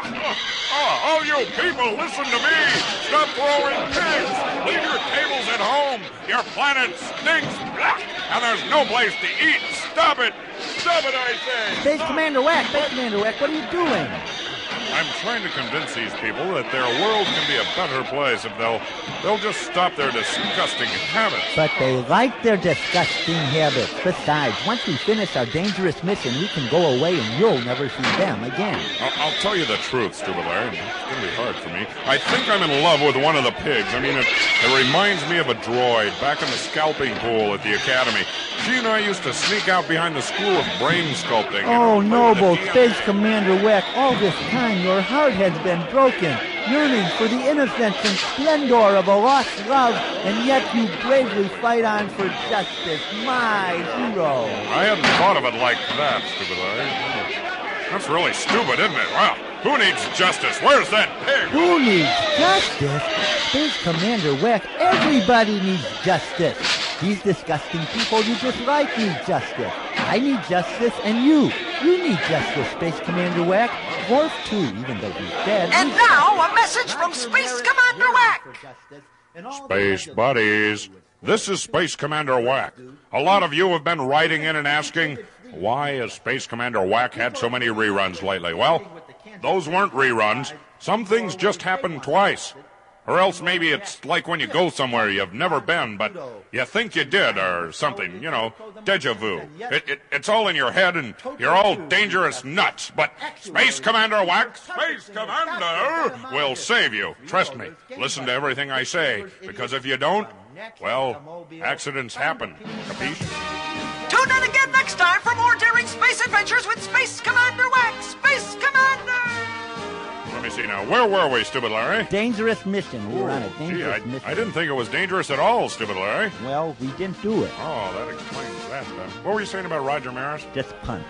Oh, all you people, listen to me! Stop throwing pigs! Leave your tables at home! Your planet stinks! And there's no place to eat! Stop it! Stop it, I say! Space Commander Wack, Space Commander Wack, what are you doing? I'm trying to convince these people that their world can be a better place if they'll they'll just stop their disgusting habits. But they like their disgusting habits. Besides, once we finish our dangerous mission, we can go away and you'll never see them again. I'll, I'll tell you the truth, stupid Larry. It's gonna be hard for me. I think I'm in love with one of the pigs. I mean, it, it reminds me of a droid back in the scalping pool at the academy. She and I used to sneak out behind the school of brain sculpting. Oh, noble Space Commander Wack, all this time your heart has been broken, yearning for the innocence and splendor of a lost love, and yet you bravely fight on for justice, my hero. I hadn't thought of it like that, stupid Larry. That's really stupid, isn't it? Well, who needs justice? Where's that pig? Who needs justice? Space Commander Wack, everybody needs justice. These disgusting people you just like need justice. I need justice, and you. You need justice, Space Commander Wack. Worf, too, even though he's dead. And he's now, a message from Space Commander Wack. Space buddies, this is Space Commander Wack. A lot of you have been writing in and asking, why has Space Commander Wack had so many reruns lately? Well, those weren't reruns. Some things just happened twice. Or else maybe it's like when you go somewhere you've never been, but you think you did, or something, you know, deja vu. It, it, it's all in your head, and you're all dangerous nuts. But Space Commander Wack, Space Commander, will save you. Trust me. Listen to everything I say, because if you don't, well, accidents happen. Capiche? Tune in again next time for more daring space adventures with Space Commander Wack. See now. Where were we, Stupid Larry? Dangerous mission. We were on a Gee, dangerous I, mission. I didn't think it was dangerous at all, Stupid Larry. Well, we didn't do it. Oh, that explains that then. What were you saying about Roger Maris? Just punt.